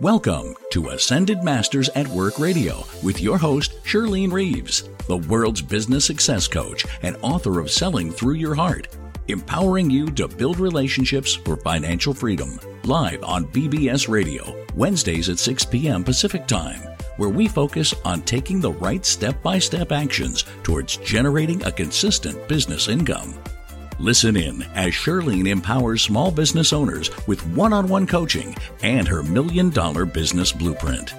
Welcome to Ascended Masters at Work Radio with your host, Shirlene Reeves, the world's business success coach and author of Selling Through Your Heart, empowering you to build relationships for financial freedom. Live on BBS Radio, Wednesdays at 6 p.m. Pacific Time, where we focus on taking the right step by step actions towards generating a consistent business income. Listen in as Shirlene empowers small business owners with one on one coaching and her million dollar business blueprint.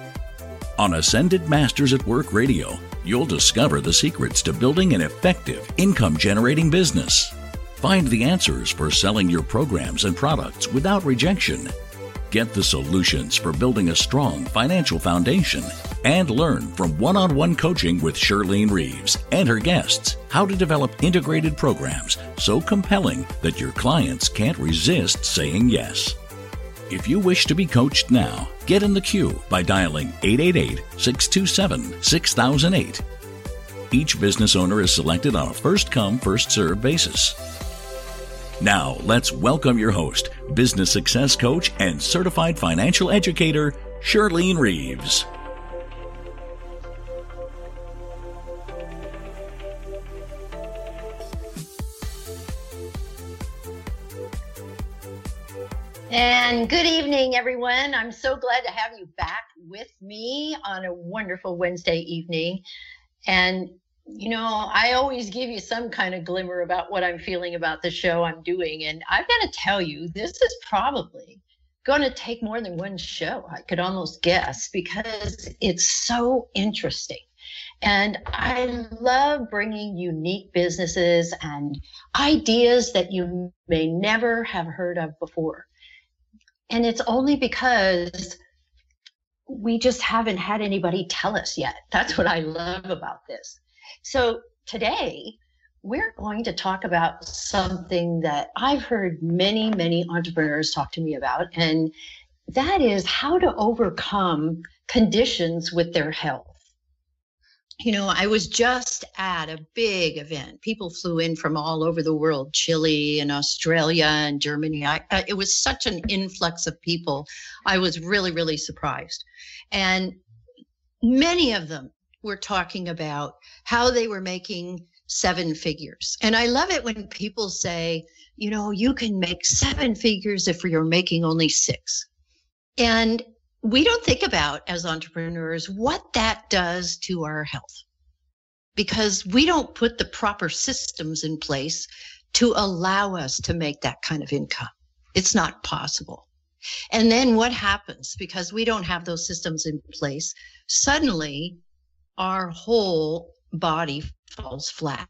On Ascended Masters at Work Radio, you'll discover the secrets to building an effective income generating business. Find the answers for selling your programs and products without rejection. Get the solutions for building a strong financial foundation and learn from one on one coaching with Shirlene Reeves and her guests how to develop integrated programs so compelling that your clients can't resist saying yes. If you wish to be coached now, get in the queue by dialing 888 627 6008. Each business owner is selected on a first come, first served basis. Now, let's welcome your host, business success coach, and certified financial educator, Shirlene Reeves. And good evening, everyone. I'm so glad to have you back with me on a wonderful Wednesday evening. And, you know, I always give you some kind of glimmer about what I'm feeling about the show I'm doing. And I've got to tell you, this is probably going to take more than one show, I could almost guess, because it's so interesting. And I love bringing unique businesses and ideas that you may never have heard of before. And it's only because we just haven't had anybody tell us yet. That's what I love about this. So today, we're going to talk about something that I've heard many, many entrepreneurs talk to me about, and that is how to overcome conditions with their health you know, I was just at a big event. People flew in from all over the world, Chile and Australia and Germany. I, uh, it was such an influx of people. I was really, really surprised. And many of them were talking about how they were making seven figures. And I love it when people say, you know, you can make seven figures if you're making only six. And we don't think about as entrepreneurs what that does to our health because we don't put the proper systems in place to allow us to make that kind of income. It's not possible. And then what happens because we don't have those systems in place? Suddenly our whole body falls flat.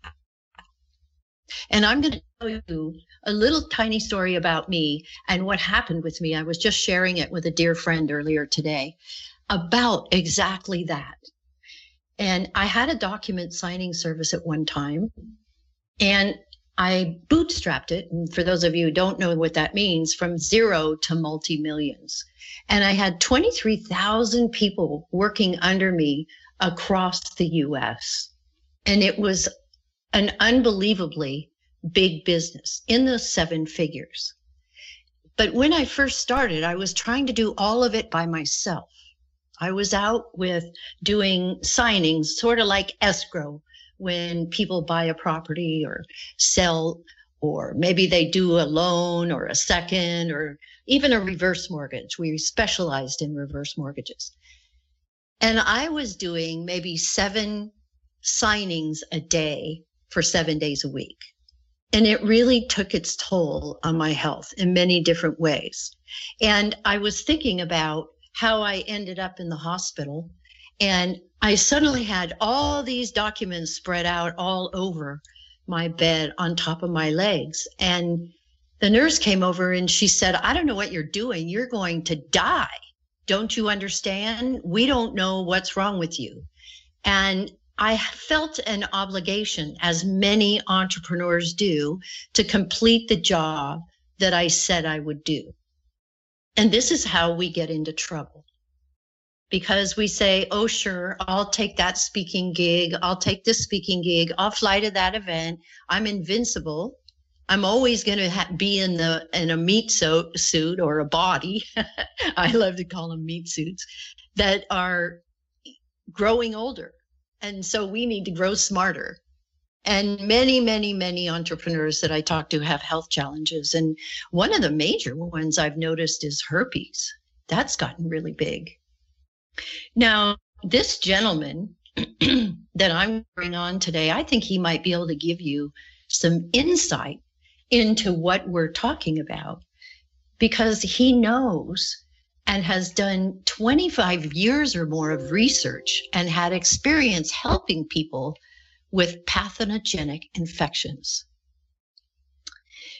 And I'm going to tell you a little tiny story about me and what happened with me. I was just sharing it with a dear friend earlier today about exactly that. And I had a document signing service at one time and I bootstrapped it. And for those of you who don't know what that means, from zero to multi millions. And I had 23,000 people working under me across the US. And it was an unbelievably big business in the seven figures. But when I first started, I was trying to do all of it by myself. I was out with doing signings, sort of like escrow when people buy a property or sell, or maybe they do a loan or a second or even a reverse mortgage. We specialized in reverse mortgages. And I was doing maybe seven signings a day for seven days a week. And it really took its toll on my health in many different ways. And I was thinking about how I ended up in the hospital. And I suddenly had all these documents spread out all over my bed on top of my legs. And the nurse came over and she said, I don't know what you're doing. You're going to die. Don't you understand? We don't know what's wrong with you. And I felt an obligation, as many entrepreneurs do, to complete the job that I said I would do. And this is how we get into trouble. Because we say, oh, sure, I'll take that speaking gig. I'll take this speaking gig. I'll fly to that event. I'm invincible. I'm always going to ha- be in the in a meat so- suit or a body. I love to call them meat suits that are growing older, and so we need to grow smarter. And many, many, many entrepreneurs that I talk to have health challenges, and one of the major ones I've noticed is herpes. That's gotten really big. Now, this gentleman that I'm bringing on today, I think he might be able to give you some insight into what we're talking about because he knows and has done 25 years or more of research and had experience helping people with pathogenic infections.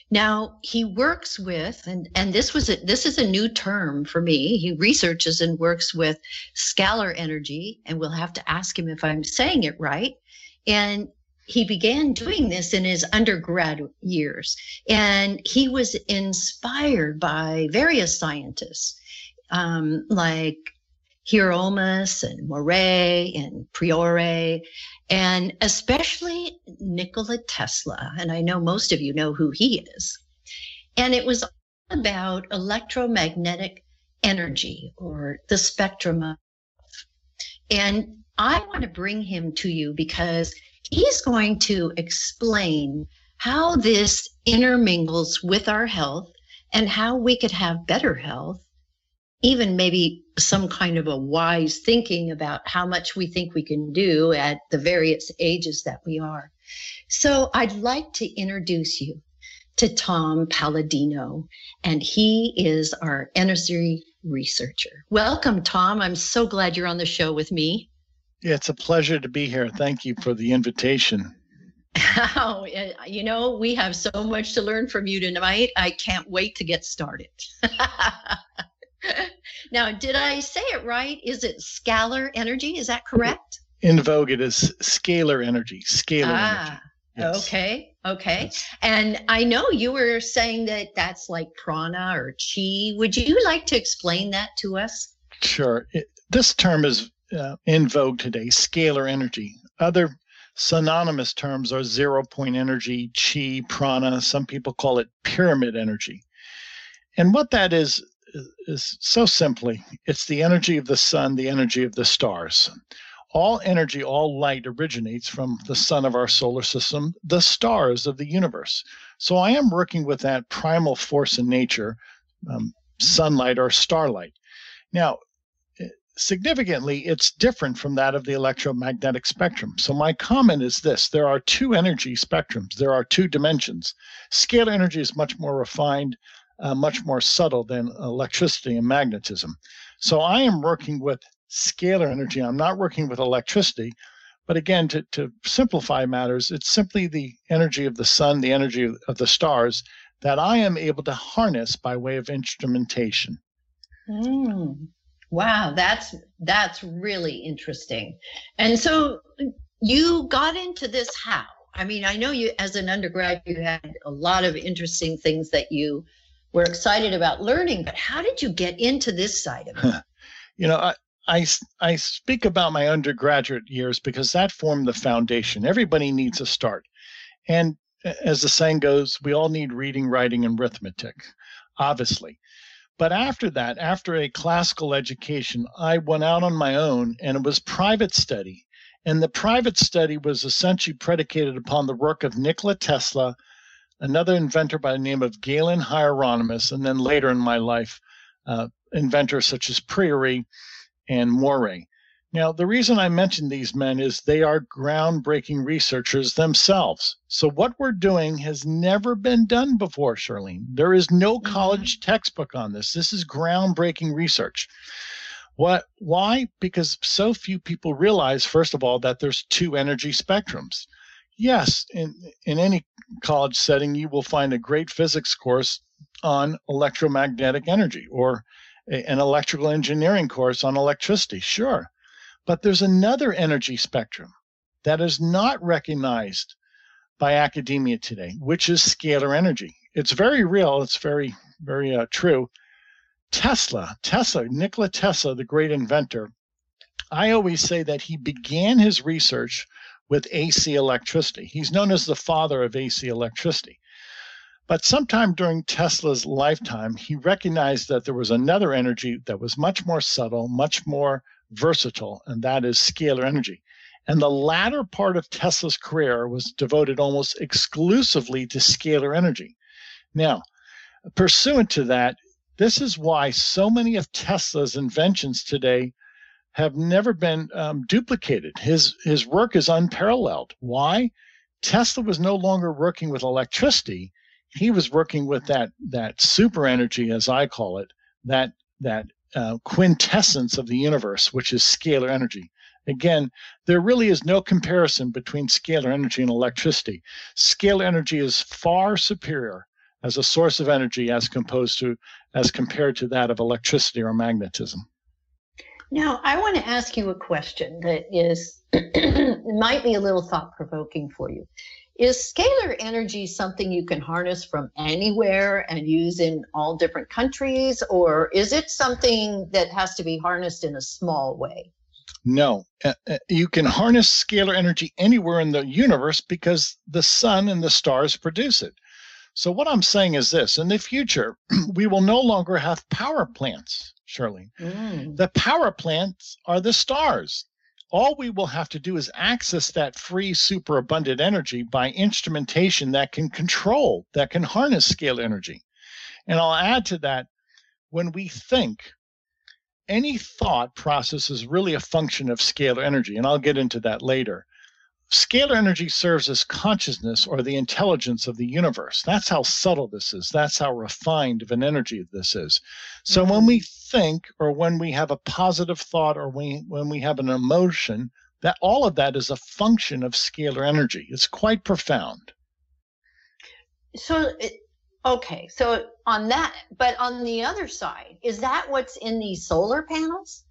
Now he works with, and, and this was a, this is a new term for me. He researches and works with scalar energy, and we'll have to ask him if I'm saying it right. And he began doing this in his undergrad years, and he was inspired by various scientists um, like Hieronymus and Moray and Priore, and especially Nikola Tesla. And I know most of you know who he is. And it was about electromagnetic energy or the spectrum of. And I want to bring him to you because he's going to explain how this intermingles with our health and how we could have better health even maybe some kind of a wise thinking about how much we think we can do at the various ages that we are. So I'd like to introduce you to Tom Palladino, and he is our energy researcher. Welcome, Tom. I'm so glad you're on the show with me. Yeah, it's a pleasure to be here. Thank you for the invitation. Oh, you know, we have so much to learn from you tonight. I can't wait to get started. now, did I say it right? Is it scalar energy? Is that correct? In vogue, it is scalar energy. Scalar ah, energy. Yes. Okay. Okay. Yes. And I know you were saying that that's like prana or chi. Would you like to explain that to us? Sure. It, this term is uh, in vogue today scalar energy. Other synonymous terms are zero point energy, chi, prana. Some people call it pyramid energy. And what that is, is so simply it's the energy of the sun, the energy of the stars. All energy, all light originates from the sun of our solar system, the stars of the universe. So I am working with that primal force in nature, um, sunlight or starlight. Now, significantly, it's different from that of the electromagnetic spectrum. So, my comment is this there are two energy spectrums, there are two dimensions. Scalar energy is much more refined, uh, much more subtle than electricity and magnetism. So I am working with scalar energy. I'm not working with electricity. But again, to, to simplify matters, it's simply the energy of the sun, the energy of, the stars that I am able to harness by way of instrumentation. Mm. Wow, that's that's really interesting. And so you got into this how? I mean, I know you as an undergrad you had a lot of interesting things that you we're excited about learning, but how did you get into this side of it? you know, I, I, I speak about my undergraduate years because that formed the foundation. Everybody needs a start. And as the saying goes, we all need reading, writing, and arithmetic, obviously. But after that, after a classical education, I went out on my own and it was private study. And the private study was essentially predicated upon the work of Nikola Tesla, another inventor by the name of Galen Hieronymus, and then later in my life, uh, inventors such as Priore and Moray. Now, the reason I mention these men is they are groundbreaking researchers themselves. So, what we're doing has never been done before, Charlene. There is no mm-hmm. college textbook on this. This is groundbreaking research. What? Why? Because so few people realize, first of all, that there's two energy spectrums. Yes, in in any college setting, you will find a great physics course on electromagnetic energy or a, an electrical engineering course on electricity. Sure. But there's another energy spectrum that is not recognized by academia today, which is scalar energy. It's very real. It's very, very uh, true. Tesla, Tesla, Nikola Tesla, the great inventor, I always say that he began his research with AC electricity. He's known as the father of AC electricity. But sometime during Tesla's lifetime, he recognized that there was another energy that was much more subtle, much more versatile, and that is scalar energy. And the latter part of Tesla's career was devoted almost exclusively to scalar energy. Now, pursuant to that, this is why so many of Tesla's inventions today have never been um, duplicated. His his work is unparalleled. Why? Tesla was no longer working with electricity he was working with that that super energy, as I call it, that that uh, quintessence of the universe, which is scalar energy. Again, there really is no comparison between scalar energy and electricity. Scalar energy is far superior as a source of energy as composed to as compared to that of electricity or magnetism. Now, I want to ask you a question that is might be a little thought provoking for you. Is scalar energy something you can harness from anywhere and use in all different countries, or is it something that has to be harnessed in a small way? No, uh, uh, you can harness scalar energy anywhere in the universe because the sun and the stars produce it. So, what I'm saying is this in the future, we will no longer have power plants, Shirley. Mm. The power plants are the stars all we will have to do is access that free superabundant energy by instrumentation that can control, that can harness scalar energy. And I'll add to that when we think, any thought process is really a function of scalar energy, and I'll get into that later scalar energy serves as consciousness or the intelligence of the universe. That's how subtle this is. That's how refined of an energy this is. So mm-hmm. when we think or when we have a positive thought or we, when we have an emotion, that all of that is a function of scalar energy. It's quite profound. So okay, so on that, but on the other side, is that what's in these solar panels?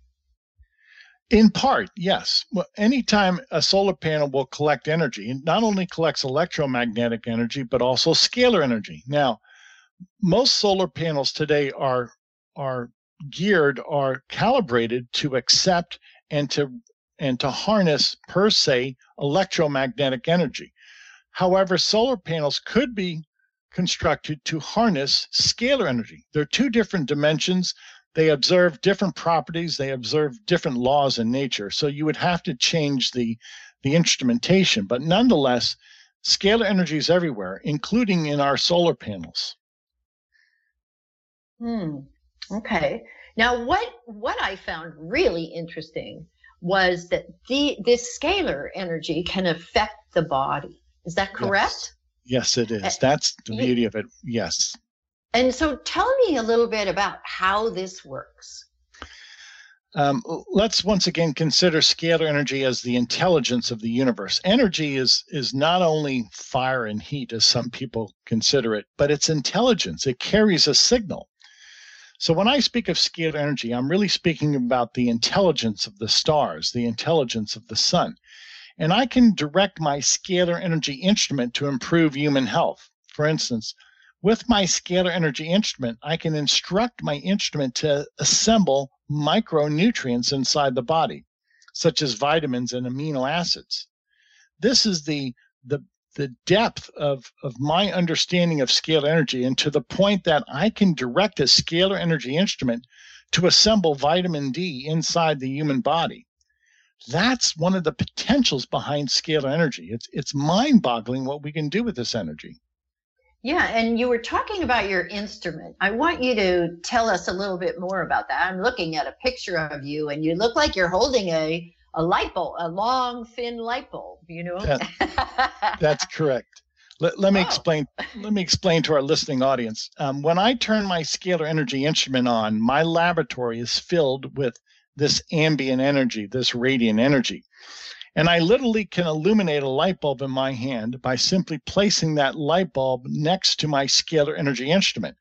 In part, yes. Well, anytime a solar panel will collect energy, it not only collects electromagnetic energy, but also scalar energy. Now, most solar panels today are are geared, are calibrated to accept and to and to harness per se electromagnetic energy. However, solar panels could be constructed to harness scalar energy. They're two different dimensions they observe different properties they observe different laws in nature. So you would have to change the the instrumentation but nonetheless scalar energy is everywhere including in our solar panels. Hmm okay. Now what what i found really interesting was that the this scalar energy can affect the body. Is that correct? Yes, yes it is. That's the beauty of it. Yes and so tell me a little bit about how this works. Um, let's once again consider scalar energy as the intelligence of the universe. Energy is is not only fire and heat, as some people consider it, but it's intelligence. It carries a signal. So when I speak of scalar energy, I'm really speaking about the intelligence of the stars, the intelligence of the sun. And I can direct my scalar energy instrument to improve human health. For instance, with my scalar energy instrument, I can instruct my instrument to assemble micronutrients inside the body, such as vitamins and amino acids. This is the the the depth of, of my understanding of scalar energy and to the point that I can direct a scalar energy instrument to assemble vitamin D inside the human body. That's one of the potentials behind scalar energy. It's it's mind-boggling what we can do with this energy. Yeah, and you were talking about your instrument. I want you to tell us a little bit more about that. I'm looking at a picture of you, and you look like you're holding a a light bulb, a long, thin light bulb. You know. That, that's correct. Let, let me oh. explain. Let me explain to our listening audience. Um, when I turn my scalar energy instrument on, my laboratory is filled with this ambient energy, this radiant energy. And I literally can illuminate a light bulb in my hand by simply placing that light bulb next to my scalar energy instrument.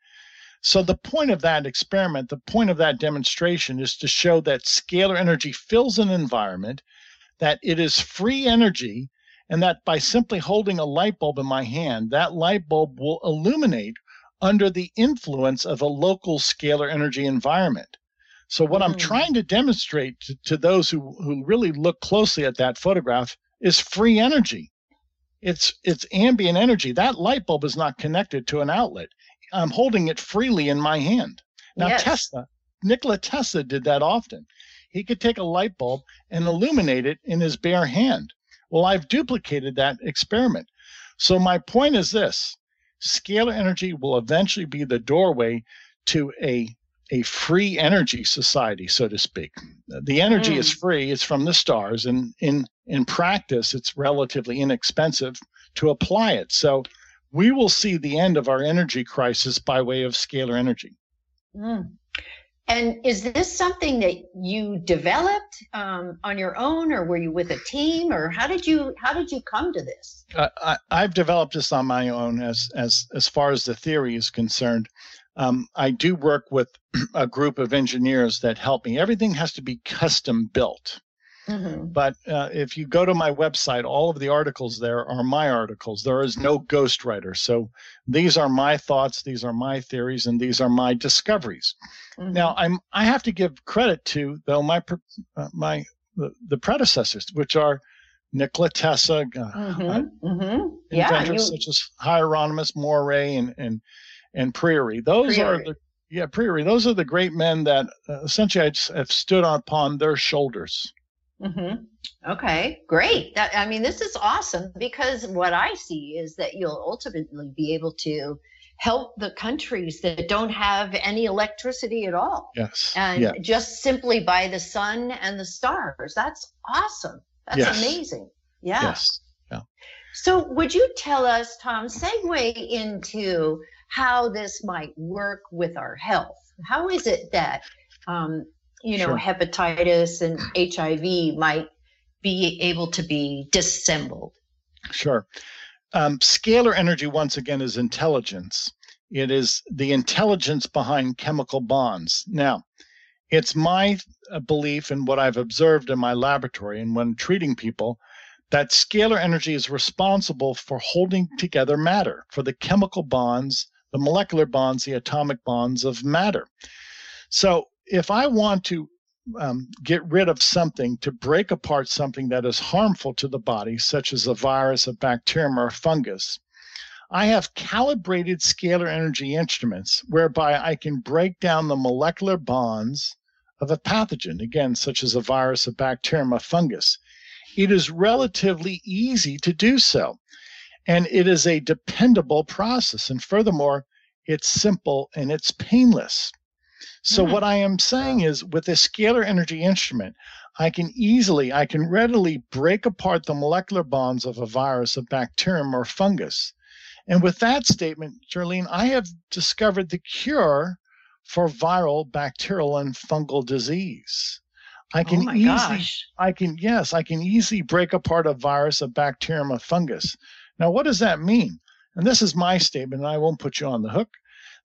So, the point of that experiment, the point of that demonstration is to show that scalar energy fills an environment, that it is free energy, and that by simply holding a light bulb in my hand, that light bulb will illuminate under the influence of a local scalar energy environment. So what mm. I'm trying to demonstrate to, to those who, who really look closely at that photograph is free energy. it's it's ambient energy. That light bulb is not connected to an outlet. I'm holding it freely in my hand. Now Yes. Tesla, Nikola Tesla did that often. He could take a light bulb and illuminate it in his bare hand. Well, I've duplicated that experiment. So my point is this: scalar energy will eventually be the doorway to a a free energy society, so to speak. The energy is free; it's from the stars, and in in practice, it's relatively inexpensive to apply it. So we will see the end of our energy crisis by way of scalar energy. Mm. And is this something that you developed um, on your own, or were you with a team, or how did you how did you come to this? Uh, I, I've developed this on my own as as as far as the theory is concerned. Um, I do work with a group of engineers that help me. Everything has to be custom built. Mm-hmm. But uh, if you go to my website, all of the articles there are my articles. There is no ghostwriter. So these are my thoughts, these are my theories, and these are my discoveries. Mm-hmm. Now, I'm I have to give credit to though my uh, my the, the, predecessors, which are Nikola Tesla, uh, mm-hmm. Mm-hmm. yeah, inventors you... such as Hieronymus Moray and and and Priore. Those Priore. are the yeah Priore. Those are the great men that uh, essentially I have stood upon their shoulders. Mm-hmm. Okay, great. That I mean, this is awesome because what I see is that you'll ultimately be able to help the countries that don't have any electricity at all. Yes. And yeah. just simply by the sun and the stars. That's awesome. That's Yes. amazing. Yeah. Yes. So, would you tell us, Tom, segue into how this might work with our health? How is it that, um, you know, Sure. hepatitis and HIV might be able to be dissembled? Sure. Um, scalar energy, once again, is intelligence. It is the intelligence behind chemical bonds. Now, it's my uh, belief and what I've observed in my laboratory and when treating people that scalar energy is responsible for holding together matter, for the chemical bonds, the molecular bonds, the atomic bonds of matter. So if I want to um, get rid of something, to break apart something that is harmful to the body, such as a virus, a bacterium, or a fungus, I have calibrated scalar energy instruments whereby I can break down the molecular bonds of a pathogen, again, such as a virus, a bacterium, a fungus. It is relatively easy to do so. And it is a dependable process. And furthermore, it's simple and it's painless. So Mhm. what I am saying is with a scalar energy instrument, I can easily, I can readily break apart the molecular bonds of a virus, a bacterium, or fungus. And with that statement, Charlene, I have discovered the cure for viral, bacterial, and fungal disease. I can oh easily gosh. I can, yes, I can easily break apart a virus, a bacterium, a fungus. Now, what does that mean? And this is my statement, and I won't put you on the hook.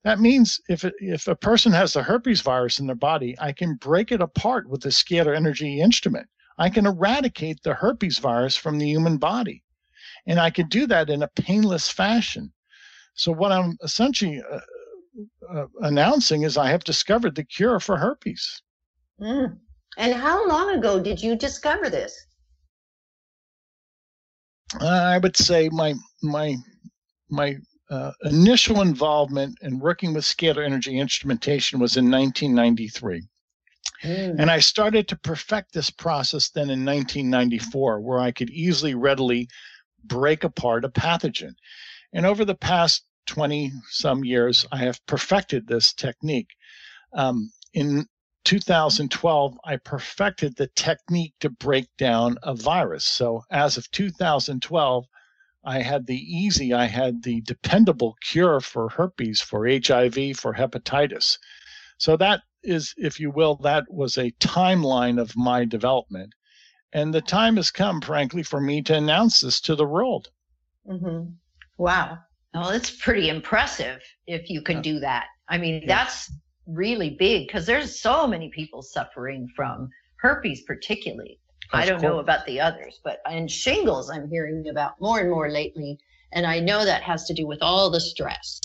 That means if, it, if a person has the herpes virus in their body, I can break it apart with a scalar energy instrument. I can eradicate the herpes virus from the human body. And I can do that in a painless fashion. So, what I'm essentially uh, uh, announcing is I have discovered the cure for herpes. Mm. And how long ago did you discover this? I would say my my my uh, initial involvement in working with scalar energy instrumentation was in 1993, Mm. and I started to perfect this process then in 1994, where I could easily, readily break apart a pathogen. And over the past 20 some years, I have perfected this technique. Um, in 2012, I perfected the technique to break down a virus. So as of 2012, I had the easy, I had the dependable cure for herpes, for HIV, for hepatitis. So that is, if you will, that was a timeline of my development. And the time has come, frankly, for me to announce this to the world. hmm Wow. Well, it's pretty impressive if you can Yeah. do that. I mean, Yeah. that's really big because there's so many people suffering from herpes, particularly. I don't know about the others, but and shingles I'm hearing about more and more lately. And I know that has to do with all the stress.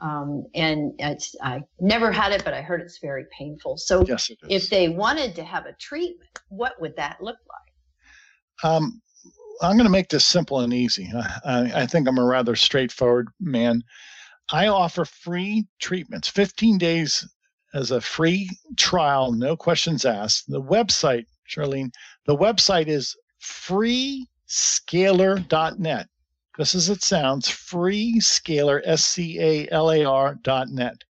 Um, and it's, I never had it, but I heard it's very painful. So Yes, if they wanted to have a treatment, what would that look like? Um, I'm going to make this simple and easy. I, I think I'm a rather straightforward man. I offer free treatments, 15 days as a free trial, no questions asked. The website, Charlene, the website is freescalar.net. Just as it sounds freescalar, S C A L A R.net.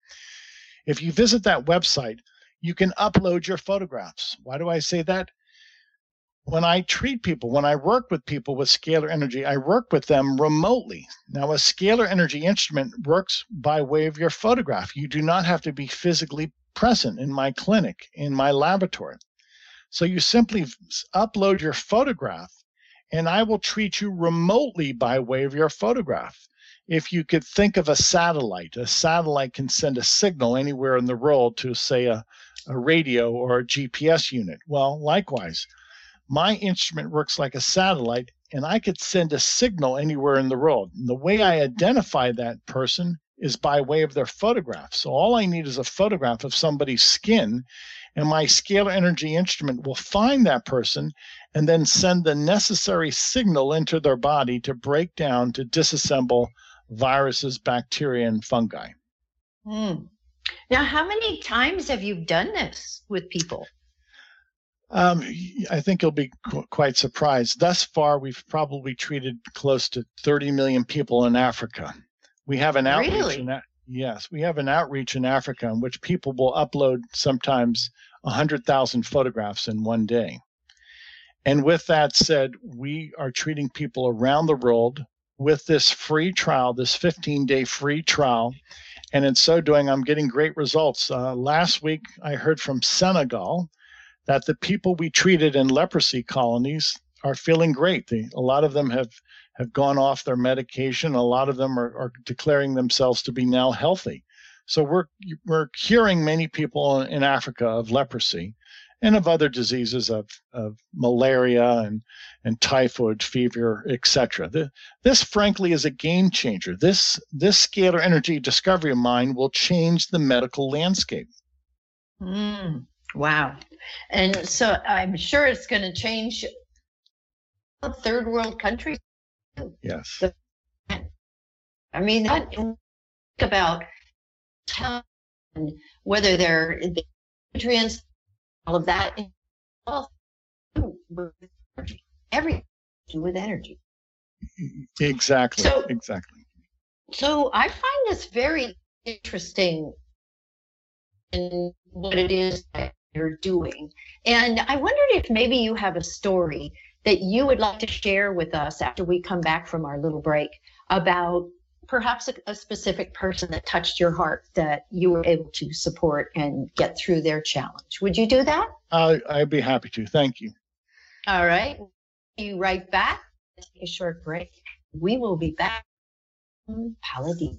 If you visit that website, you can upload your photographs. Why do I say that? When I treat people, when I work with people with scalar energy, I work with them remotely. Now, a scalar energy instrument works by way of your photograph. You do not have to be physically present in my clinic, in my laboratory. So you simply upload your photograph, and I will treat you remotely by way of your photograph. If you could think of a satellite, a satellite can send a signal anywhere in the world to, say, a, a radio or a GPS unit. Well, likewise my instrument works like a satellite and I could send a signal anywhere in the world. And the way I identify that person is by way of their photograph. So all I need is a photograph of somebody's skin, and my scalar energy instrument will find that person and then send the necessary signal into their body to break down, to disassemble viruses, bacteria, and fungi. Mm. Now, how many times have you done this with people? Um, I think you'll be qu- quite surprised. Thus far, we've probably treated close to 30 million people in Africa. We have an outreach. Really? In, yes, we have an outreach in Africa in which people will upload sometimes 100,000 photographs in one day. And with that said, we are treating people around the world with this free trial, this 15 day free trial. And in so doing, I'm getting great results. Uh, last week, I heard from Senegal that the people we treated in leprosy colonies are feeling great. They, a lot of them have, have gone off their medication. A lot of them are, are declaring themselves to be now healthy. So we're, we're curing many people in Africa of leprosy and of other diseases of, of malaria and, and typhoid fever, etc. This, frankly, is a game changer. This, this scalar energy discovery of mine will change the medical landscape. Mm, wow. And so I'm sure it's going to change third world countries. Yes. I mean, think about whether they're nutrients, all of that. Everything with energy. Exactly. So, exactly. So I find this very interesting in what it is that you're doing. And I wondered if maybe you have a story that you would like to share with us after we come back from our little break about perhaps a, a, specific person that touched your heart that you were able to support and get through their challenge. Would you do that? Uh, I'd be happy to. Thank you. All right. You right back. Take a short break. We will be back. Palladino.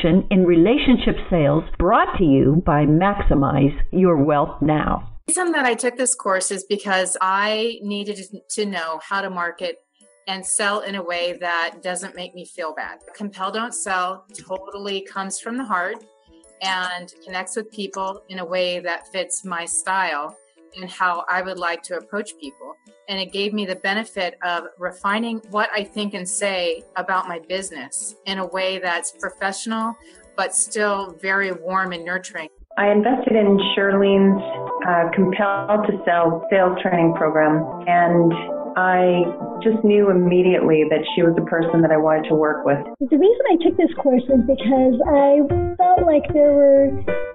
in relationship sales brought to you by Maximize Your Wealth Now. The reason that I took this course is because I needed to know how to market and sell in a way that doesn't make me feel bad. Compel Don't Sell totally comes from the heart and connects with people in a way that fits my style and how I would like to approach people. And it gave me the benefit of refining what I think and say about my business in a way that's professional, but still very warm and nurturing. I invested in Charlene's uh, Compelled to Sell sales training program, and I just knew immediately that she was the person that I wanted to work with. The reason I took this course was because I felt like there were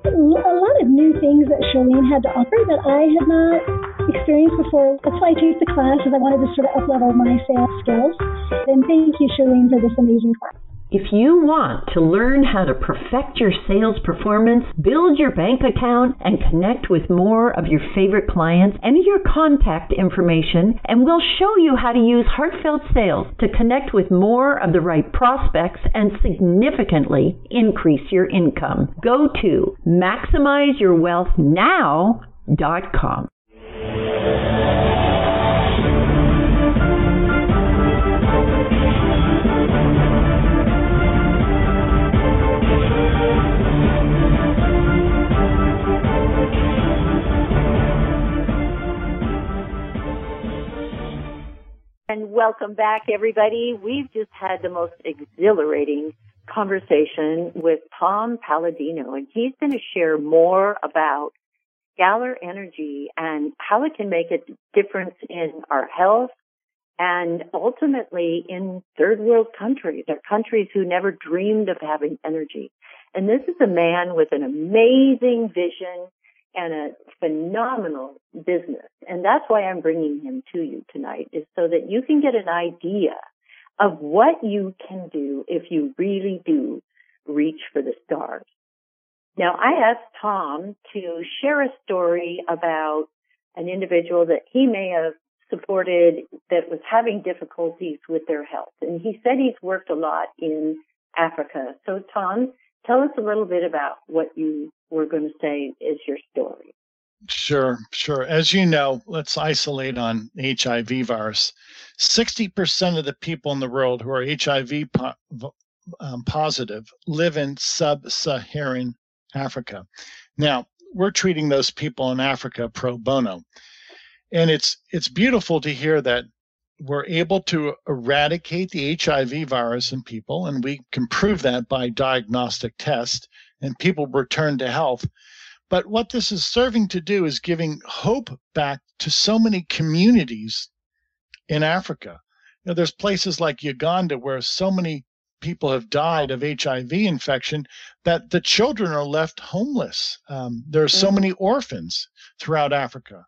a lot of new things that Charlene had to offer that I had not experienced before. That's why I took the class, as I wanted to sort of uplevel my sales skills. And thank you, Charlene, for this amazing class. If you want to learn how to perfect your sales performance, build your bank account, and connect with more of your favorite clients, enter your contact information, and we'll show you how to use heartfelt sales to connect with more of the right prospects and significantly increase your income. Go to maximizeyourwealthnow.com. welcome back, everybody. We've just had the most exhilarating conversation with Tom Palladino, and he's going to share more about scalar energy and how it can make a difference in our health and ultimately in third world countries or countries who never dreamed of having energy. And this is a man with an amazing vision and a phenomenal business. And that's why I'm bringing him to you tonight is so that you can get an idea of what you can do if you really do reach for the stars. Now, I asked Tom to share a story about an individual that he may have supported that was having difficulties with their health. And he said he's worked a lot in Africa. So, Tom, tell us a little bit about what you were going to say is your story. Sure, sure. As you know, let's isolate on HIV virus. 60% of the people in the world who are HIV po- um, positive live in sub Saharan Africa. Now, we're treating those people in Africa pro bono. And it's it's beautiful to hear that we're able to eradicate the HIV virus in people, and we can prove that by diagnostic test, and people return to health. But what this is serving to do is giving hope back to so many communities in Africa. You know, there's places like Uganda where so many people have died of HIV infection that the children are left homeless. Um, there are so mm-hmm. many orphans throughout Africa.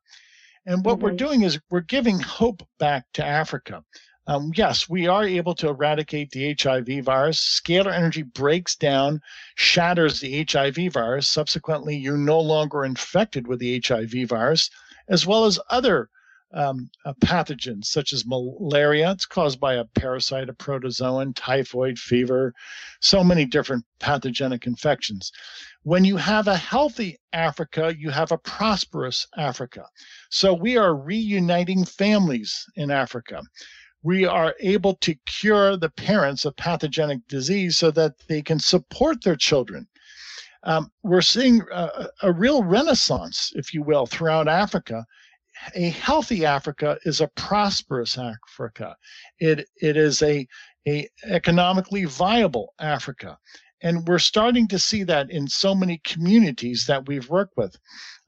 And what mm-hmm. we're doing is we're giving hope back to Africa. Um, yes, we are able to eradicate the HIV virus. Scalar energy breaks down, shatters the HIV virus. Subsequently, you're no longer infected with the HIV virus, as well as other um, pathogens such as malaria. It's caused by a parasite, a protozoan, typhoid fever, so many different pathogenic infections. When you have a healthy Africa, you have a prosperous Africa. So we are reuniting families in Africa. We are able to cure the parents of pathogenic disease so that they can support their children. Um, we're seeing a, a real renaissance, if you will, throughout Africa a healthy Africa is a prosperous Africa. It it is a a economically viable Africa, and we're starting to see that in so many communities that we've worked with.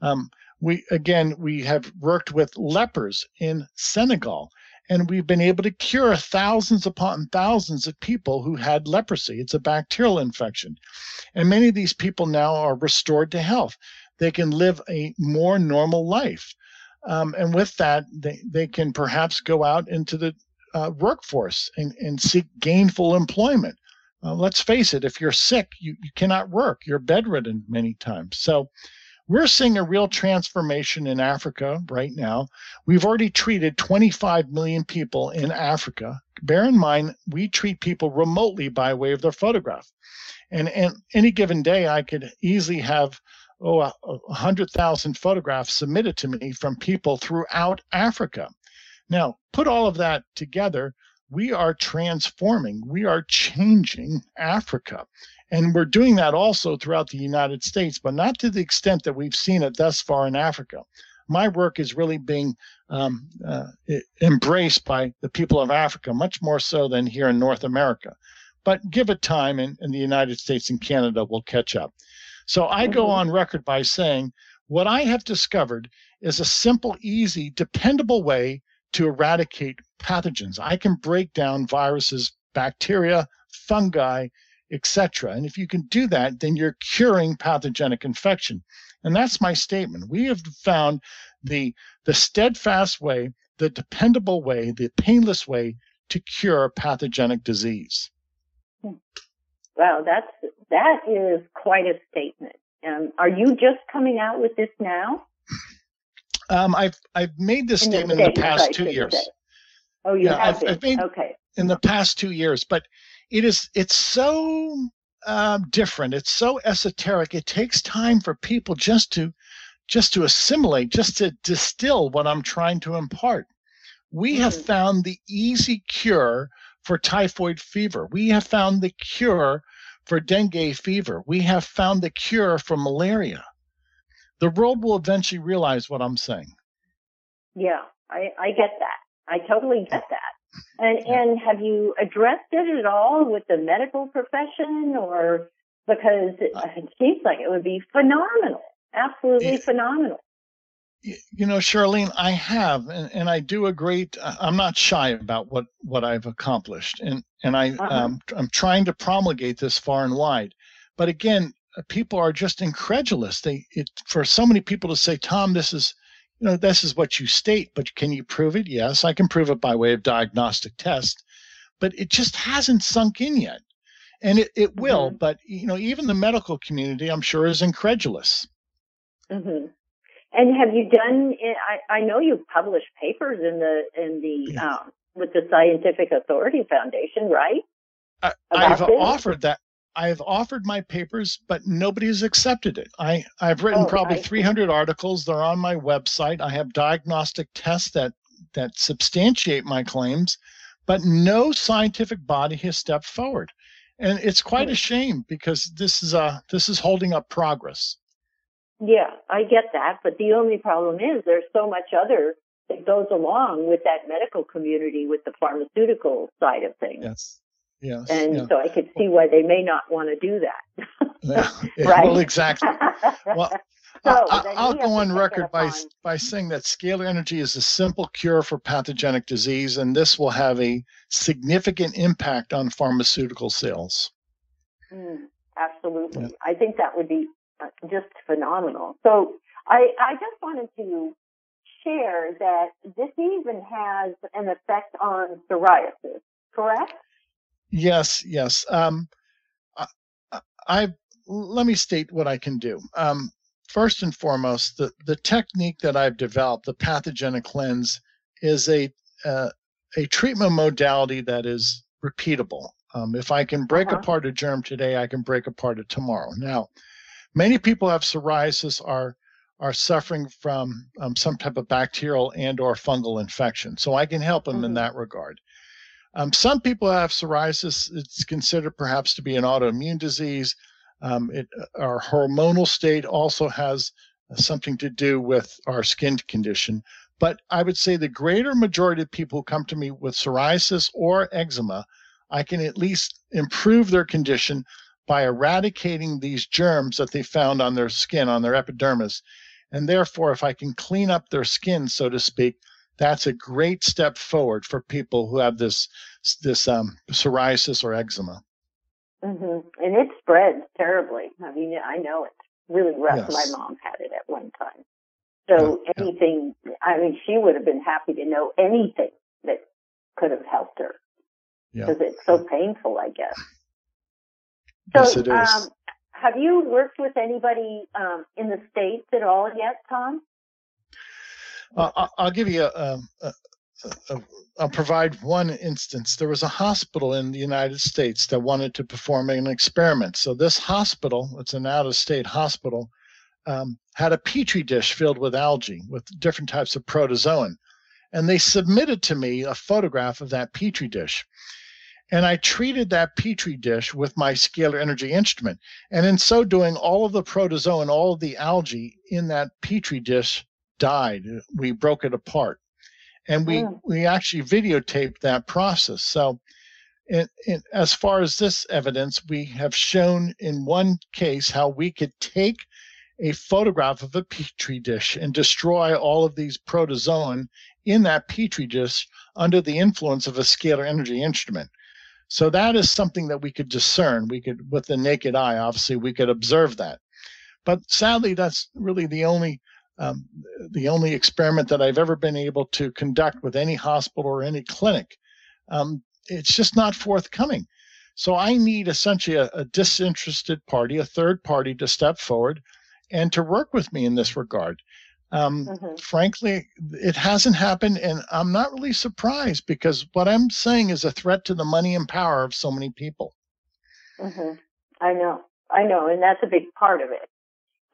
Um, we again we have worked with lepers in Senegal, and we've been able to cure thousands upon thousands of people who had leprosy. It's a bacterial infection, and many of these people now are restored to health. They can live a more normal life. Um, and with that, they, they can perhaps go out into the uh, workforce and, and seek gainful employment. Uh, let's face it, if you're sick, you, you cannot work. You're bedridden many times. So we're seeing a real transformation in Africa right now. We've already treated 25 million people in Africa. Bear in mind, we treat people remotely by way of their photograph. And, and any given day, I could easily have oh, a, a hundred thousand photographs submitted to me from people throughout Africa. Now, put all of that together, we are transforming, we are changing Africa. And we're doing that also throughout the United States, but not to the extent that we've seen it thus far in Africa. My work is really being um, uh, embraced by the people of Africa, much more so than here in North America. But give it time, and, and the United States and Canada will catch up. So I go mm-hmm. on record by saying what I have discovered is a simple, easy, dependable way to eradicate pathogens. I can break down viruses, bacteria, fungi, etc. And if you can do that, then you're curing pathogenic infection. And that's my statement. We have found the the steadfast way, the dependable way, the painless way to cure pathogenic disease. Wow, that's that is quite a statement. Um, are you just coming out with this now? Um, I've I've made this in statement the in the past two years. Say. Oh, you yeah, have I've, I've, made okay in the past two years, but it is it's so um, different. It's so esoteric. It takes time for people just to just to assimilate, just to distill what I'm trying to impart. We mm-hmm. have found the easy cure for typhoid fever. We have found the cure for dengue fever. We have found the cure for malaria. The world will eventually realize what I'm saying. Yeah, I, I get that. I totally get that. And yeah. and have you addressed it at all with the medical profession or because it, uh, it seems like it would be phenomenal, absolutely phenomenal you know, Shirlene, I have, and, and I do a great. I'm not shy about what what I've accomplished, and and I uh-huh. um, I'm trying to promulgate this far and wide. But again, uh, people are just incredulous. They it for so many people to say, Tom, this is, you know, this is what you state, but can you prove it? Yes, I can prove it by way of diagnostic test, but it just hasn't sunk in yet, and it it will. Mm-hmm. But you know, even the medical community, I'm sure, is incredulous. Mm-hmm. And have you done? I, I know you've published papers in the in the yes. um, with the Scientific Authority Foundation, right? I, I've this? offered that. I've offered my papers, but nobody has accepted it. I, I've written oh, probably 300 articles. They're on my website. I have diagnostic tests that that substantiate my claims, but no scientific body has stepped forward, and it's quite a shame because this is a this is holding up progress. Yeah, I get that. But the only problem is there's so much other that goes along with that medical community with the pharmaceutical side of things. Yes. Yes. And yeah. so I could see why they may not want to do that. yeah, right. Well, exactly. Well, so I, will go on record by by saying that scalar energy is a simple cure for pathogenic disease, and this will have a significant impact on pharmaceutical sales. Mm, absolutely, yeah. I think that would be just phenomenal. So I, I just wanted to share that this even has an effect on psoriasis, correct? Yes, yes. Um, I, I let me state what I can do. Um, first and foremost, the, the technique that I've developed, the pathogenic cleanse, is a uh, a treatment modality that is repeatable. Um, if I can break uh-huh. apart a germ today, I can break apart it tomorrow. Now, Many people have psoriasis are are suffering from um, some type of bacterial and or fungal infection. So I can help them mm-hmm. in that regard. Um, some people have psoriasis. It's considered perhaps to be an autoimmune disease. Um, it, our hormonal state also has something to do with our skin condition. But I would say the greater majority of people who come to me with psoriasis or eczema, I can at least improve their condition by eradicating these germs that they found on their skin, on their epidermis. And therefore, if I can clean up their skin, so to speak, that's a great step forward for people who have this this um, psoriasis or eczema. Mm-hmm. And it spreads terribly. I mean, I know it's really rough. Yes. My mom had it at one time. So yeah, anything, yeah. I mean, she would have been happy to know anything that could have helped her because yeah. it's so painful, I guess. So, yes, it is. Um, have you worked with anybody um, in the states at all yet, Tom? Uh, I'll give you a, a, a, I'll provide one instance. There was a hospital in the United States that wanted to perform an experiment. So this hospital, it's an out-of-state hospital, um, had a petri dish filled with algae with different types of protozoan, and they submitted to me a photograph of that petri dish. And I treated that petri dish with my scalar energy instrument. And in so doing, all of the protozoa and all of the algae in that petri dish died. We broke it apart. And we, mm. we actually videotaped that process. So, in, in, as far as this evidence, we have shown in one case how we could take a photograph of a petri dish and destroy all of these protozoan in that petri dish under the influence of a scalar energy instrument. So that is something that we could discern. We could, with the naked eye, obviously, we could observe that. But sadly, that's really the only um, the only experiment that I've ever been able to conduct with any hospital or any clinic. Um, it's just not forthcoming. So I need essentially a, a, disinterested party, a third party to step forward and to work with me in this regard. Um, mm-hmm. Frankly, it hasn't happened, and I'm not really surprised because what I'm saying is a threat to the money and power of so many people. Mm-hmm. I know, I know, and that's a big part of it.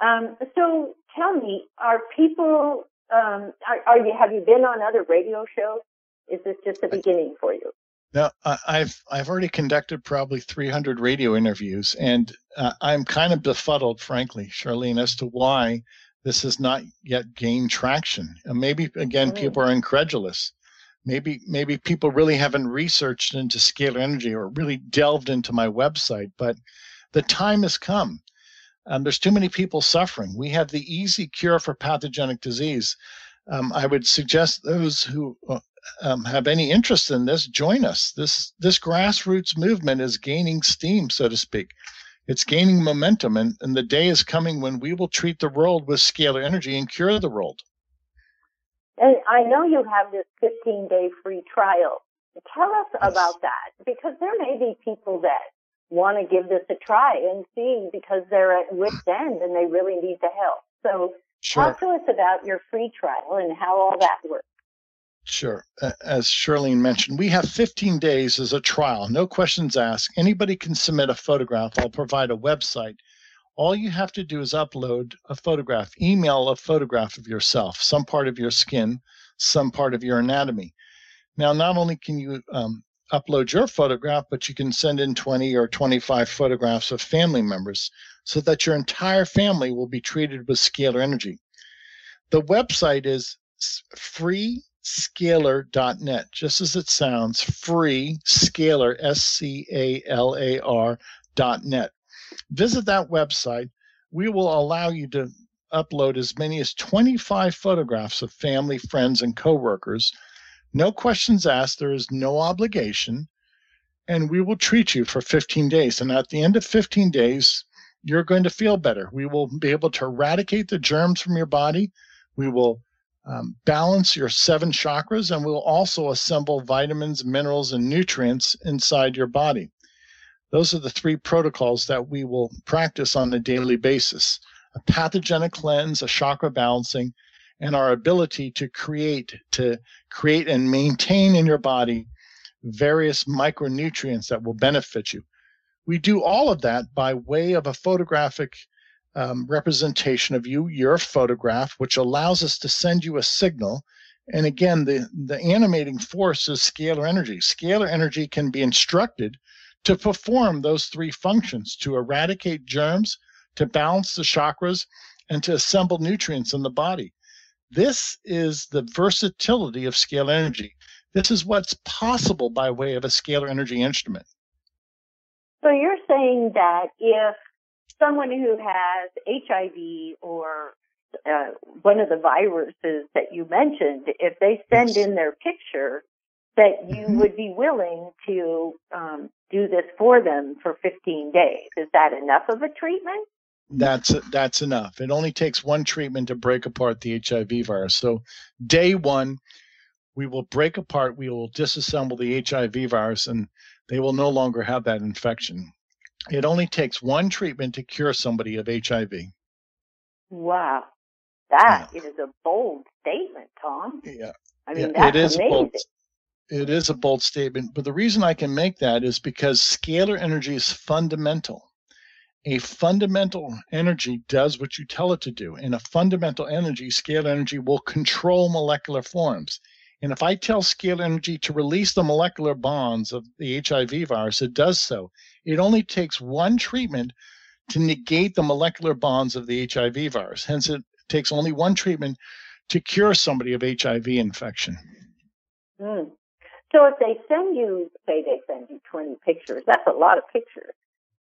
Um, so tell me, are people? Um, are, are you? Have you been on other radio shows? Is this just the beginning for you? Now, I've I've already conducted probably 300 radio interviews, and uh, I'm kind of befuddled, frankly, Shirlene, as to why this has not yet gained traction. And maybe again, mm. people are incredulous. Maybe maybe people really haven't researched into scalar energy or really delved into my website. But the time has come. Um, there's too many people suffering. We have the easy cure for pathogenic disease. Um, I would suggest those who uh, um, have any interest in this, join us. This this grassroots movement is gaining steam, so to speak. It's gaining momentum, and, and the day is coming when we will treat the world with scalar energy and cure the world. And I know you have this 15 day free trial. Tell us yes. about that because there may be people that want to give this a try and see because they're at wit's end and they really need the help. So sure. talk to us about your free trial and how all that works. Sure. As Shirlene mentioned, we have 15 days as a trial, no questions asked. Anybody can submit a photograph. I'll provide a website. All you have to do is upload a photograph, email a photograph of yourself, some part of your skin, some part of your anatomy. Now, not only can you um, upload your photograph, but you can send in 20 or 25 photographs of family members so that your entire family will be treated with scalar energy. The website is free scalar.net, just as it sounds, free scalar, S C A L A R dot net. Visit that website. We will allow you to upload as many as 25 photographs of family, friends, and coworkers. No questions asked. There is no obligation. And we will treat you for 15 days. And at the end of 15 days, you're going to feel better. We will be able to eradicate the germs from your body. We will um, balance your seven chakras, and we'll also assemble vitamins, minerals, and nutrients inside your body. Those are the three protocols that we will practice on a daily basis a pathogenic cleanse, a chakra balancing, and our ability to create to create and maintain in your body various micronutrients that will benefit you. We do all of that by way of a photographic um, representation of you, your photograph, which allows us to send you a signal. And again, the, the animating force is scalar energy. Scalar energy can be instructed to perform those three functions to eradicate germs, to balance the chakras, and to assemble nutrients in the body. This is the versatility of scalar energy. This is what's possible by way of a scalar energy instrument. So you're saying that if someone who has HIV or uh, one of the viruses that you mentioned, if they send yes. in their picture, that you mm-hmm. would be willing to um, do this for them for 15 days. Is that enough of a treatment? That's that's enough. It only takes one treatment to break apart the HIV virus. So, day one, we will break apart. We will disassemble the HIV virus, and they will no longer have that infection. It only takes one treatment to cure somebody of HIV. Wow. that yeah. is a bold statement, Tom. Yeah. I mean, yeah, that's it is amazing. Bold, it is a bold statement, but the reason I can make that is because scalar energy is fundamental. A fundamental energy does what you tell it to do. And a fundamental energy, scalar energy, will control molecular forms. And if I tell scalar energy to release the molecular bonds of the HIV virus, it does so. It only takes one treatment to negate the molecular bonds of the HIV virus. Hence, it takes only one treatment to cure somebody of HIV infection. Mm. So if they send you, say they send you 20 pictures, that's a lot of pictures.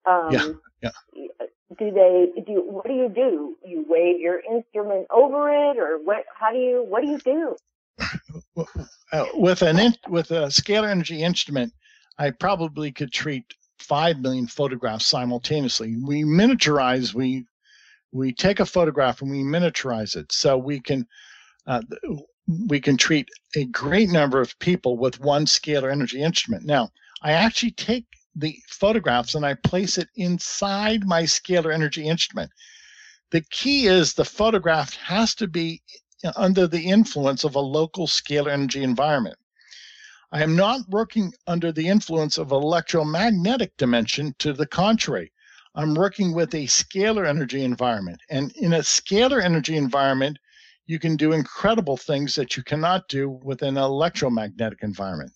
Um, yeah, yeah. Do they do? What do you do? You wave your instrument over it, or what? How do you? What do you do? uh, with an in, with a scalar energy instrument, I probably could treat five million photographs simultaneously. We miniaturize, we we take a photograph and we miniaturize it, so we can uh, we can treat a great number of people with one scalar energy instrument. Now, I actually take the photographs and I place it inside my scalar energy instrument. The key is the photograph has to be under the influence of a local scalar energy environment. I am not working under the influence of electromagnetic dimension to the contrary. I'm working with a scalar energy environment. And in a scalar energy environment, you can do incredible things that you cannot do with an electromagnetic environment.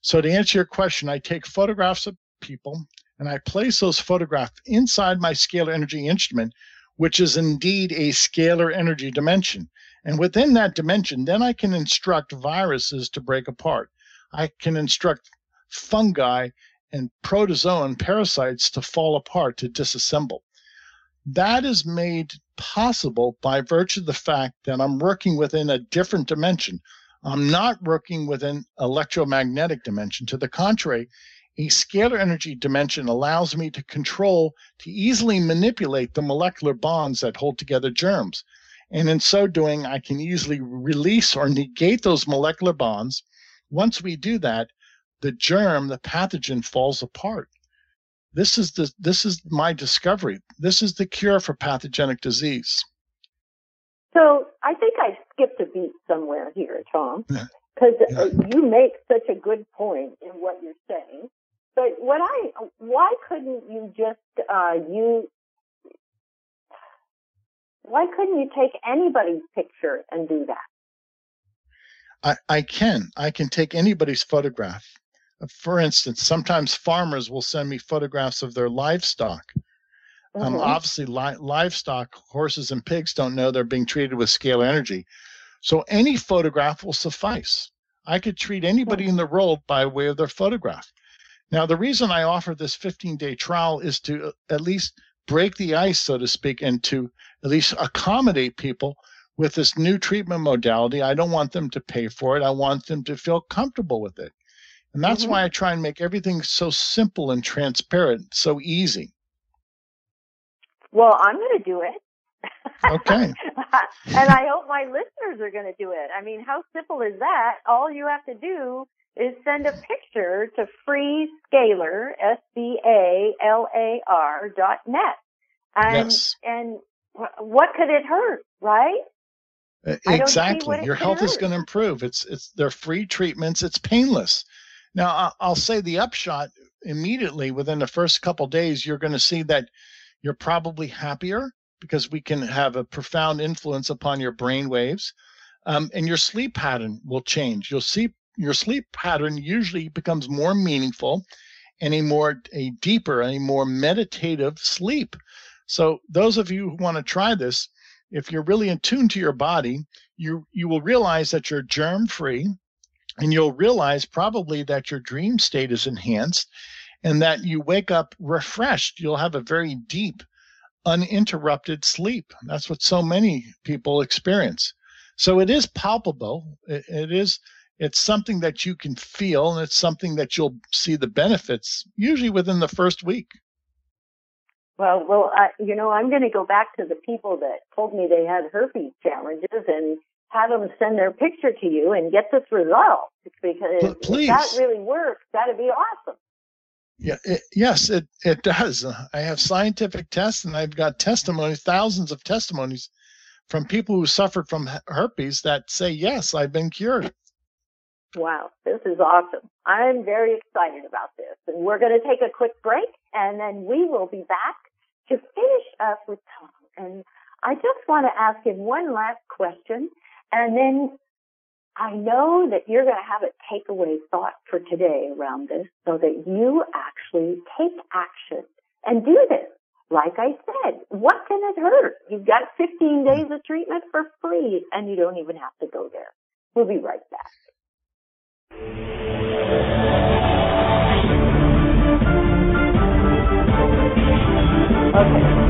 So, to answer your question, I take photographs of people and I place those photographs inside my scalar energy instrument, which is indeed a scalar energy dimension. And within that dimension, then I can instruct viruses to break apart. I can instruct fungi and protozoan parasites to fall apart, to disassemble. That is made possible by virtue of the fact that I'm working within a different dimension. I'm not working within electromagnetic dimension. To the contrary, a scalar energy dimension allows me to control, to easily manipulate the molecular bonds that hold together germs. And in so doing, I can easily release or negate those molecular bonds. Once we do that, the germ, the pathogen falls apart. This is the this is my discovery. This is the cure for pathogenic disease. So I think I skipped a beat somewhere here, Tom, because yeah. yeah. you make such a good point in what you're saying. But what I why couldn't you just uh, you why couldn't you take anybody's picture and do that? I, I can. I can take anybody's photograph. For instance, sometimes farmers will send me photographs of their livestock. Um, mm-hmm. Um, obviously, li- livestock, horses and pigs, don't know they're being treated with scalar energy. So any photograph will suffice. I could treat anybody in the world by way of their photograph. Now, the reason I offer this 15 day trial is to uh, at least break the ice, so to speak, and to at least accommodate people with this new treatment modality. I don't want them to pay for it. I want them to feel comfortable with it. And that's mm-hmm. why I try and make everything so simple and transparent, so easy. Well, I'm going to do it. Okay. and I hope my listeners are going to do it. I mean, how simple is that? All you have to do is send a picture to freescalar, S-C-A-L-A-R dot net. And, yes. and what could it hurt, right? Exactly. Your health is going to improve. It's, it's, they're free treatments. It's painless. Now, I'll say the upshot immediately within the first couple days, you're going to see that you're probably happier because we can have a profound influence upon your brain waves. Um, and your sleep pattern will change. You'll see your sleep pattern usually becomes more meaningful and a more a deeper a more meditative sleep so those of you who want to try this if you're really in tune to your body you you will realize that you're germ free and you'll realize probably that your dream state is enhanced and that you wake up refreshed. You'll have a very deep uninterrupted sleep. That's what so many people experience. So it is palpable. It, it is it's something that you can feel and it's something that you'll see the benefits usually within the first week well well I, you know i'm going to go back to the people that told me they had herpes challenges and have them send their picture to you and get this result because Please. if that really works that'd be awesome yeah, it, yes, it, it does. I have scientific tests and I've got testimonies, thousands of testimonies from people who suffered from herpes that say, yes, I've been cured. Wow, this is awesome. I'm very excited about this. And we're going to take a quick break and then we will be back to finish up with Tom. And I just want to ask him one last question. And then I know that you're going to have a takeaway thought for today around this so that you actually take action and do this. Like I said, what can it hurt? You've got 15 days of treatment for free and you don't even have to go there. We'll be right back. Okay.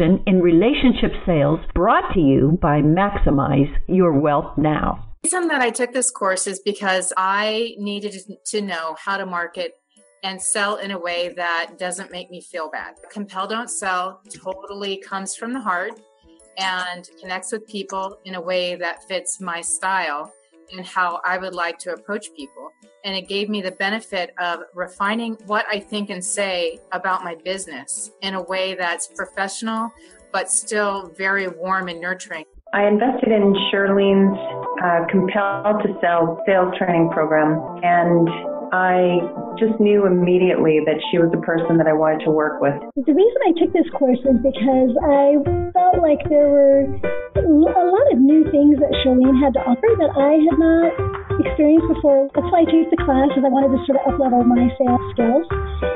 in relationship sales brought to you by Maximize Your Wealth Now. The reason that I took this course is because I needed to know how to market and sell in a way that doesn't make me feel bad. Compel Don't Sell totally comes from the heart and connects with people in a way that fits my style and how I would like to approach people. And it gave me the benefit of refining what I think and say about my business in a way that's professional, but still very warm and nurturing. I invested in Shirlene's uh, Compel to Sell sales training program, and I just knew immediately that she was the person that I wanted to work with. The reason I took this course was because I felt like there were a lot of new things that Shirlene had to offer that I had not experienced before. That's why I took the class, because I wanted to sort of uplevel my sales skills.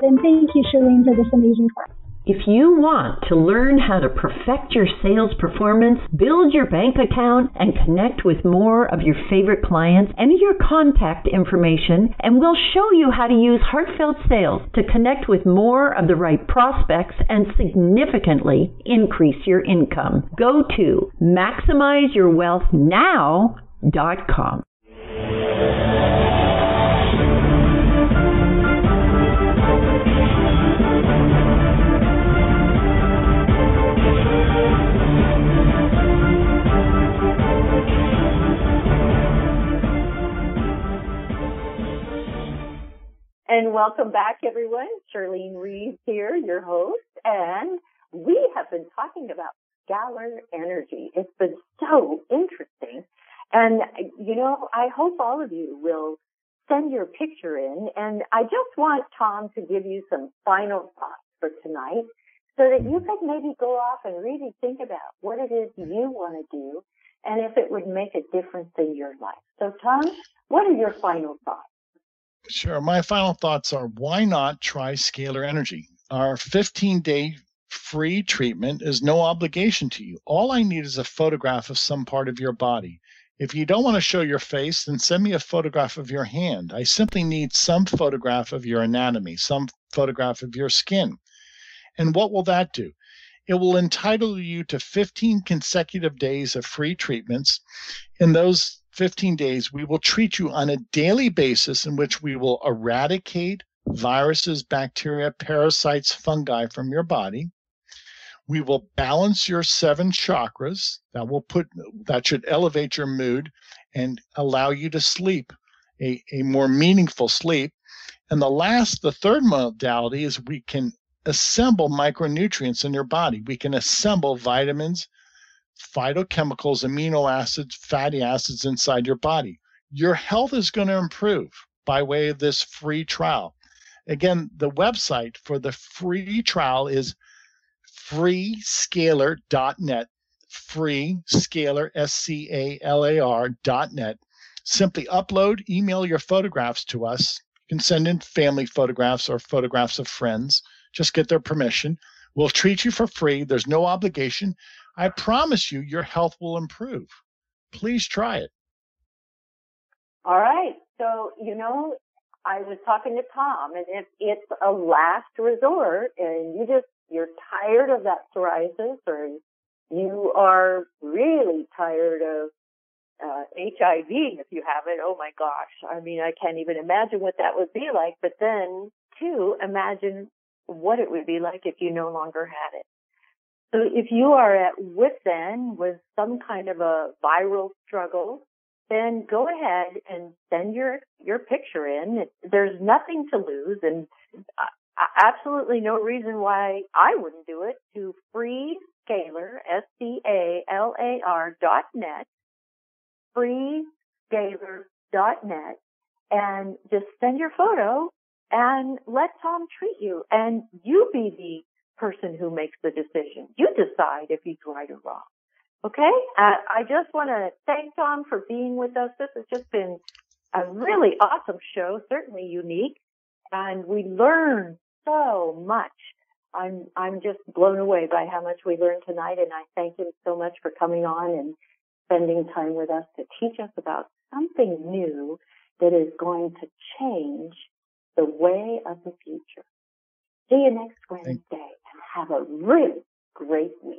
And thank you, Shirlene, for this amazing class. If you want to learn how to perfect your sales performance, build your bank account, and connect with more of your favorite clients, enter your contact information, and we'll show you how to use heartfelt sales to connect with more of the right prospects and significantly increase your income. Go to maximizeyourwealthnow.com. And welcome back, everyone. Shirlene Reeves here, your host, and we have been talking about scalar energy. It's been so interesting. And, you know, I hope all of you will send your picture in. And I just want Tom to give you some final thoughts for tonight so that you could maybe go off and really think about what it is you want to do and if it would make a difference in your life. So, Tom, what are your final thoughts? Sure. My final thoughts are why not try scalar energy? Our 15 day free treatment is no obligation to you. All I need is a photograph of some part of your body. If you don't want to show your face, then send me a photograph of your hand. I simply need some photograph of your anatomy, some photograph of your skin. And what will that do? It will entitle you to 15 consecutive days of free treatments. In those 15 days, we will treat you on a daily basis in which we will eradicate viruses, bacteria, parasites, fungi from your body. We will balance your seven chakras. That will put that should elevate your mood and allow you to sleep a, a more meaningful sleep. And the last, the third modality is we can assemble micronutrients in your body. We can assemble vitamins, phytochemicals, amino acids, fatty acids inside your body. Your health is going to improve by way of this free trial. Again, the website for the free trial is freescalar.net, freescalar, S C A L A R.net. Simply upload, email your photographs to us. You can send in family photographs or photographs of friends. Just get their permission. We'll treat you for free. There's no obligation. I promise you, your health will improve. Please try it. All right. So, you know, I was talking to Tom and if it's a last resort and you just, you're tired of that psoriasis or you are really tired of uh, HIV if you have it. Oh my gosh. I mean, I can't even imagine what that would be like. But then too, imagine what it would be like if you no longer had it. So if you are at wit's end with some kind of a viral struggle, then go ahead and send your, your picture in. There's nothing to lose and absolutely no reason why I wouldn't do it to freescalar, S-C-A-L-A-R dot net, freescalar dot net, and just send your photo and let Tom treat you and you be the person who makes the decision. You decide if he's right or wrong. Okay? Uh, I just want to thank Tom for being with us. This has just been a really awesome show, certainly unique, and we learn so much. I'm I'm just blown away by how much we learned tonight, and I thank him so much for coming on and spending time with us to teach us about something new that is going to change the way of the future. See you next Wednesday have a really great week.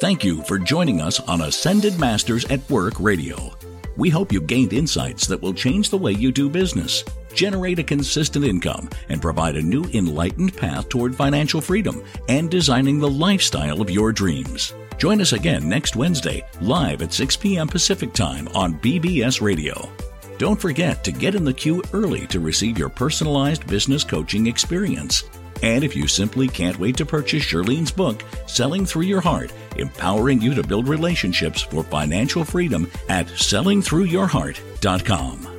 Thank you for joining us on Ascended Masters at Work Radio. We hope you gained insights that will change the way you do business, generate a consistent income, and provide a new enlightened path toward financial freedom and designing the lifestyle of your dreams. Join us again next Wednesday, live at 6 p.m. Pacific Time on BBS Radio. Don't forget to get in the queue early to receive your personalized business coaching experience. And if you simply can't wait to purchase Shirlene's book, Selling Through Your Heart, empowering you to build relationships for financial freedom at sellingthroughyourheart.com.